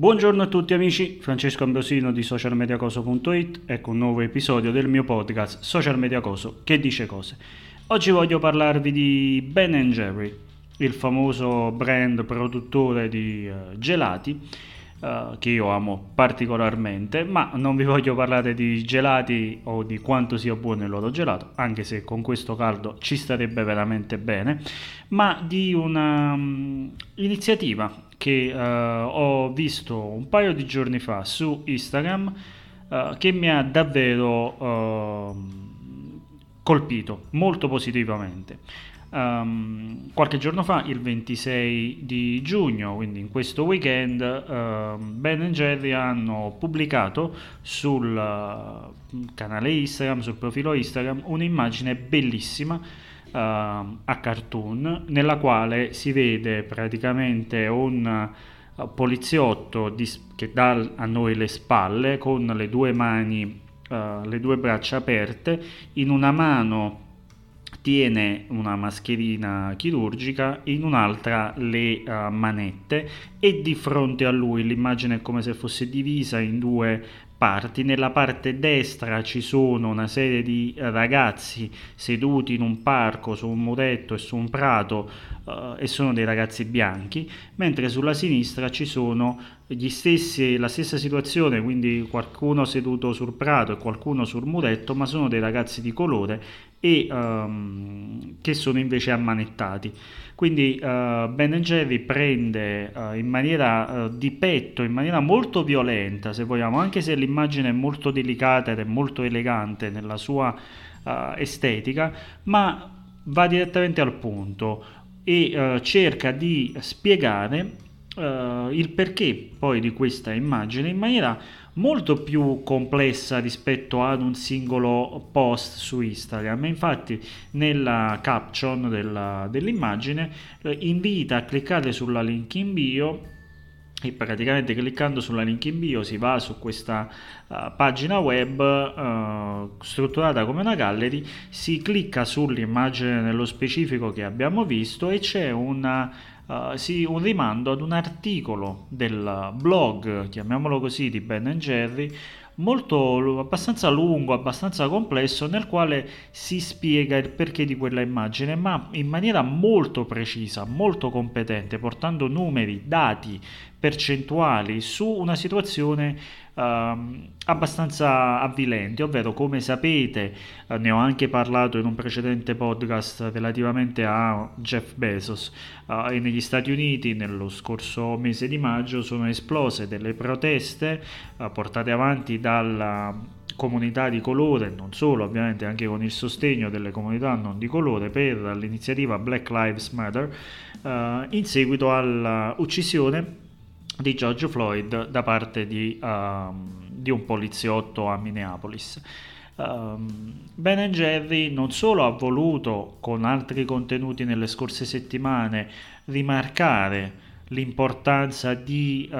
Buongiorno a tutti amici, Francesco Ambrosino di socialmediacoso.it, ecco un nuovo episodio del mio podcast Social Media Coso che dice cose. Oggi voglio parlarvi di Ben Jerry, il famoso brand produttore di uh, gelati uh, che io amo particolarmente, ma non vi voglio parlare di gelati o di quanto sia buono il loro gelato, anche se con questo caldo ci starebbe veramente bene, ma di un'iniziativa um, che uh, ho visto un paio di giorni fa su Instagram uh, che mi ha davvero uh, colpito molto positivamente. Um, qualche giorno fa, il 26 di giugno, quindi in questo weekend, uh, Ben Jerry hanno pubblicato sul uh, canale Instagram, sul profilo Instagram, un'immagine bellissima uh, a cartoon nella quale si vede praticamente un uh, poliziotto di, che dà a noi le spalle con le due mani, uh, le due braccia aperte, in una mano tiene una mascherina chirurgica, in un'altra le uh, manette e di fronte a lui l'immagine è come se fosse divisa in due parti. Nella parte destra ci sono una serie di ragazzi seduti in un parco su un muretto e su un prato uh, e sono dei ragazzi bianchi, mentre sulla sinistra ci sono stessi, la stessa situazione, quindi qualcuno seduto sul prato e qualcuno sul muretto, ma sono dei ragazzi di colore e um, che sono invece ammanettati. Quindi uh, Ben Jerry prende uh, in maniera uh, di petto, in maniera molto violenta, se vogliamo, anche se l'immagine è molto delicata ed è molto elegante nella sua estetica, ma va direttamente al punto e cerca di spiegare uh, il perché poi di questa immagine in maniera molto più complessa rispetto ad un singolo post su Instagram. Infatti, nella caption della, dell'immagine eh, invita a cliccare sulla link in bio e praticamente cliccando sulla link in bio si va su questa uh, pagina web uh, strutturata come una gallery, si clicca sull'immagine nello specifico che abbiamo visto e c'è una uh, sì, un rimando ad un articolo del blog, chiamiamolo così, di Ben Jerry, molto abbastanza lungo, abbastanza complesso, nel quale si spiega il perché di quella immagine, ma in maniera molto precisa, molto competente, portando numeri, dati, percentuali su una situazione uh, abbastanza avvilenti, ovvero come sapete, uh, ne ho anche parlato in un precedente podcast relativamente a Jeff Bezos, uh, e negli Stati Uniti nello scorso mese di maggio sono esplose delle proteste eh, portate avanti dalla comunità di colore, non solo ovviamente anche con il sostegno delle comunità non di colore per l'iniziativa Black Lives Matter uh, in seguito all'uccisione di George Floyd da parte di, um, di un poliziotto a Minneapolis. Um, ben Jerry non solo ha voluto con altri contenuti nelle scorse settimane rimarcare l'importanza di uh,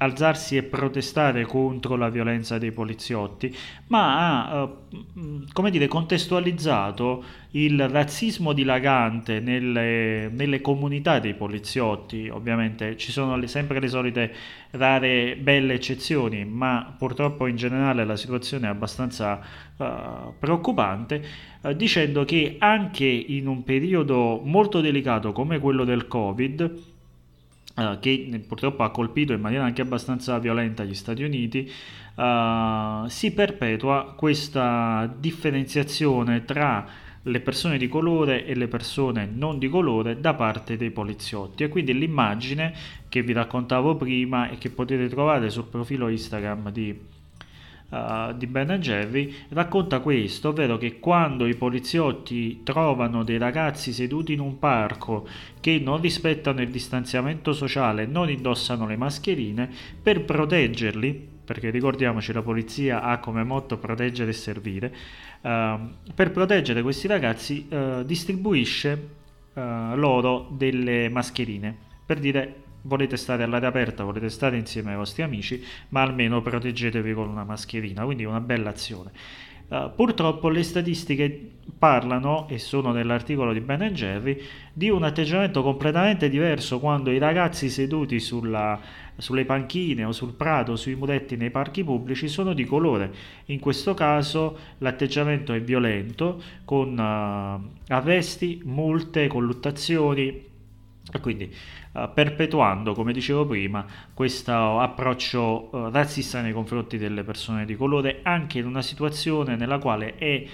alzarsi e protestare contro la violenza dei poliziotti, ma ha, uh, come dire, contestualizzato il razzismo dilagante nelle, nelle, comunità dei poliziotti. Ovviamente ci sono le, sempre le solite rare belle eccezioni, ma purtroppo in generale la situazione è abbastanza uh, preoccupante, uh, dicendo che anche in un periodo molto delicato come quello del Covid, che purtroppo ha colpito in maniera anche abbastanza violenta gli Stati Uniti, uh, si perpetua questa differenziazione tra le persone di colore e le persone non di colore da parte dei poliziotti. E quindi l'immagine che vi raccontavo prima e che potete trovare sul profilo Instagram di uh, di Ben Jerry racconta questo, ovvero che quando i poliziotti trovano dei ragazzi seduti in un parco che non rispettano il distanziamento sociale, non indossano le mascherine, per proteggerli, perché ricordiamoci la polizia ha come motto proteggere e servire, uh, per proteggere questi ragazzi uh, distribuisce uh, loro delle mascherine. Per dire volete stare all'aria aperta, volete stare insieme ai vostri amici, ma almeno proteggetevi con una mascherina, quindi una bella azione. Uh, purtroppo le statistiche parlano, e sono nell'articolo di Ben Jerry, di un atteggiamento completamente diverso quando i ragazzi seduti sulla, sulle panchine o sul prato, sui muretti nei parchi pubblici sono di colore. In questo caso l'atteggiamento è violento, con uh, arresti, multe, colluttazioni, quindi uh, perpetuando, come dicevo prima, questo approccio uh, razzista nei confronti delle persone di colore, anche in una situazione nella quale è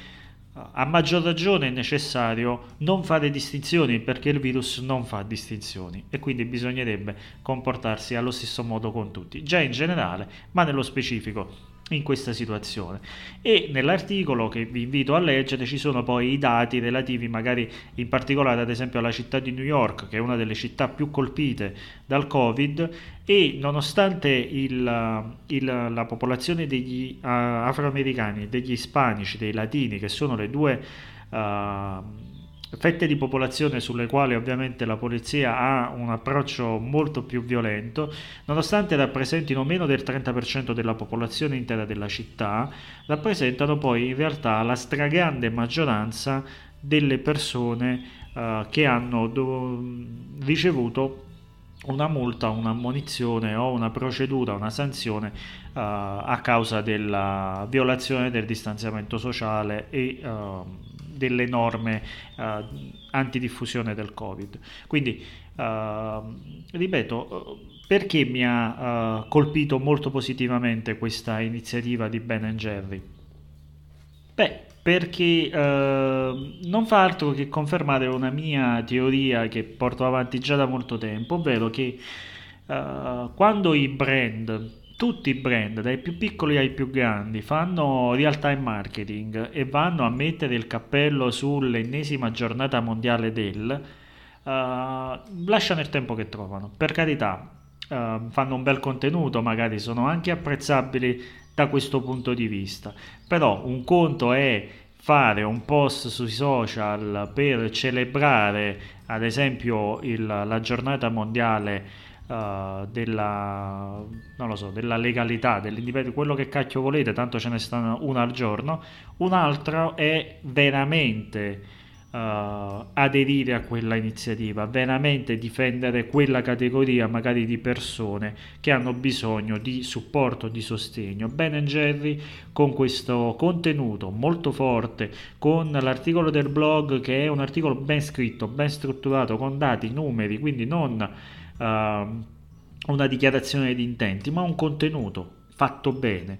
a maggior ragione necessario non fare distinzioni perché il virus non fa distinzioni e quindi bisognerebbe comportarsi allo stesso modo con tutti, già in generale, ma nello specifico in questa situazione. E nell'articolo che vi invito a leggere ci sono poi i dati relativi magari in particolare ad esempio alla città di New York che è una delle città più colpite dal covid e nonostante il, il, la popolazione degli uh, afroamericani degli ispanici dei latini che sono le due uh, fette di popolazione sulle quali ovviamente la polizia ha un approccio molto più violento, nonostante rappresentino meno del 30% della popolazione intera della città, rappresentano poi in realtà la stragrande maggioranza delle persone uh, che hanno do- ricevuto una multa, un'ammonizione o una procedura, una sanzione uh, a causa della violazione del distanziamento sociale e uh, delle norme uh, antidiffusione del Covid. Quindi, uh, ripeto, perché mi ha uh, colpito molto positivamente questa iniziativa di Ben Jerry? Beh, perché non fa altro che confermare una mia teoria che porto avanti già da molto tempo, ovvero che quando i brand tutti i brand, dai più piccoli ai più grandi, fanno real time marketing e vanno a mettere il cappello sull'ennesima giornata mondiale del, uh, lasciano il tempo che trovano. Per carità, uh, fanno un bel contenuto, magari sono anche apprezzabili da questo punto di vista, però un conto è fare un post sui social per celebrare ad esempio il, la giornata mondiale uh, della, so, della, legalità, dell'indipendenza, quello che cacchio volete, tanto ce ne sta una al giorno, un altro è veramente uh, aderire a quella iniziativa, veramente difendere quella categoria magari di persone che hanno bisogno di supporto, di sostegno. Ben Jerry con questo contenuto molto forte, con l'articolo del blog che è un articolo ben scritto, ben strutturato, con dati, numeri, quindi non una dichiarazione di intenti, ma un contenuto fatto bene.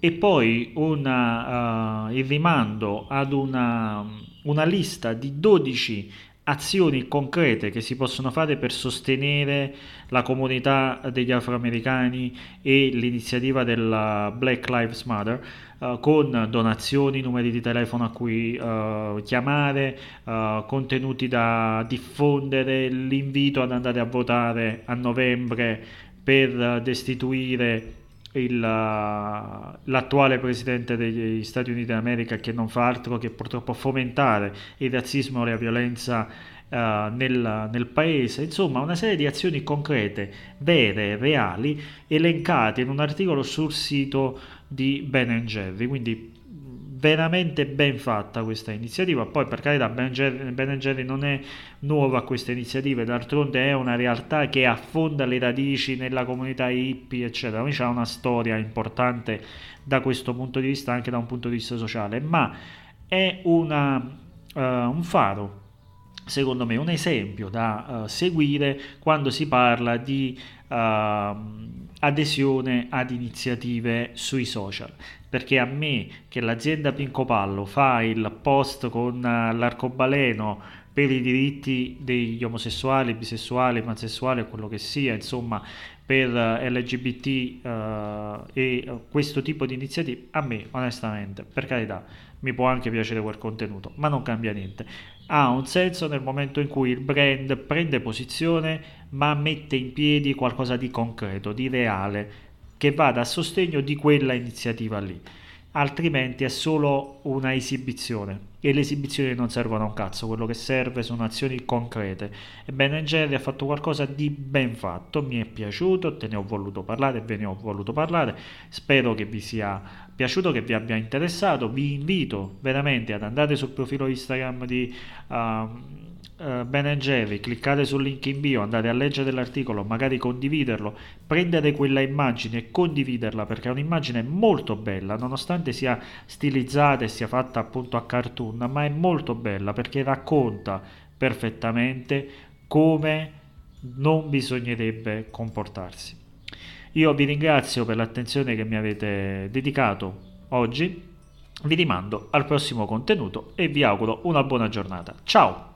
E poi una, uh, il rimando ad una, una lista di 12 azioni concrete che si possono fare per sostenere la comunità degli afroamericani e l'iniziativa della Black Lives Matter uh, con donazioni, numeri di telefono a cui uh, chiamare, uh, contenuti da diffondere, l'invito ad andare a votare a novembre per destituire il, l'attuale presidente degli Stati Uniti d'America che non fa altro che purtroppo fomentare il razzismo e la violenza uh, nel, nel, paese, insomma una serie di azioni concrete, vere, reali, elencate in un articolo sul sito di Ben Jerry, quindi veramente ben fatta questa iniziativa. Poi, per carità, Ben Jerry, non è nuova a queste iniziative, d'altronde è una realtà che affonda le radici nella comunità hippie, eccetera. Quindi c'è una storia importante da questo punto di vista, anche da un punto di vista sociale, ma è una, uh, un faro secondo me un esempio da uh, seguire quando si parla di uh, adesione ad iniziative sui social. Perché a me che l'azienda Pinco Pallo fa il post con uh, l'arcobaleno per i diritti degli omosessuali, bisessuali, pansessuali quello che sia, insomma, per LGBT uh, e questo tipo di iniziative, a me onestamente, per carità, mi può anche piacere quel contenuto, ma non cambia niente. Ha un senso nel momento in cui il brand prende posizione, ma mette in piedi qualcosa di concreto, di reale, che vada a sostegno di quella iniziativa lì. Altrimenti è solo una esibizione. E le esibizioni non servono a un cazzo, quello che serve sono azioni concrete. E Ben Jerry ha fatto qualcosa di ben fatto, mi è piaciuto, te ne ho voluto parlare ve ne ho voluto parlare, spero che vi sia piaciuto, che vi abbia interessato, vi invito veramente ad andare sul profilo Instagram di... Uh, Uh, ben Jerry, cliccate sul link in bio, andate a leggere l'articolo, magari condividerlo, prendere quella immagine e condividerla perché è un'immagine molto bella, nonostante sia stilizzata e sia fatta appunto a cartoon, ma è molto bella perché racconta perfettamente come non bisognerebbe comportarsi. Io vi ringrazio per l'attenzione che mi avete dedicato oggi, vi rimando al prossimo contenuto e vi auguro una buona giornata. Ciao!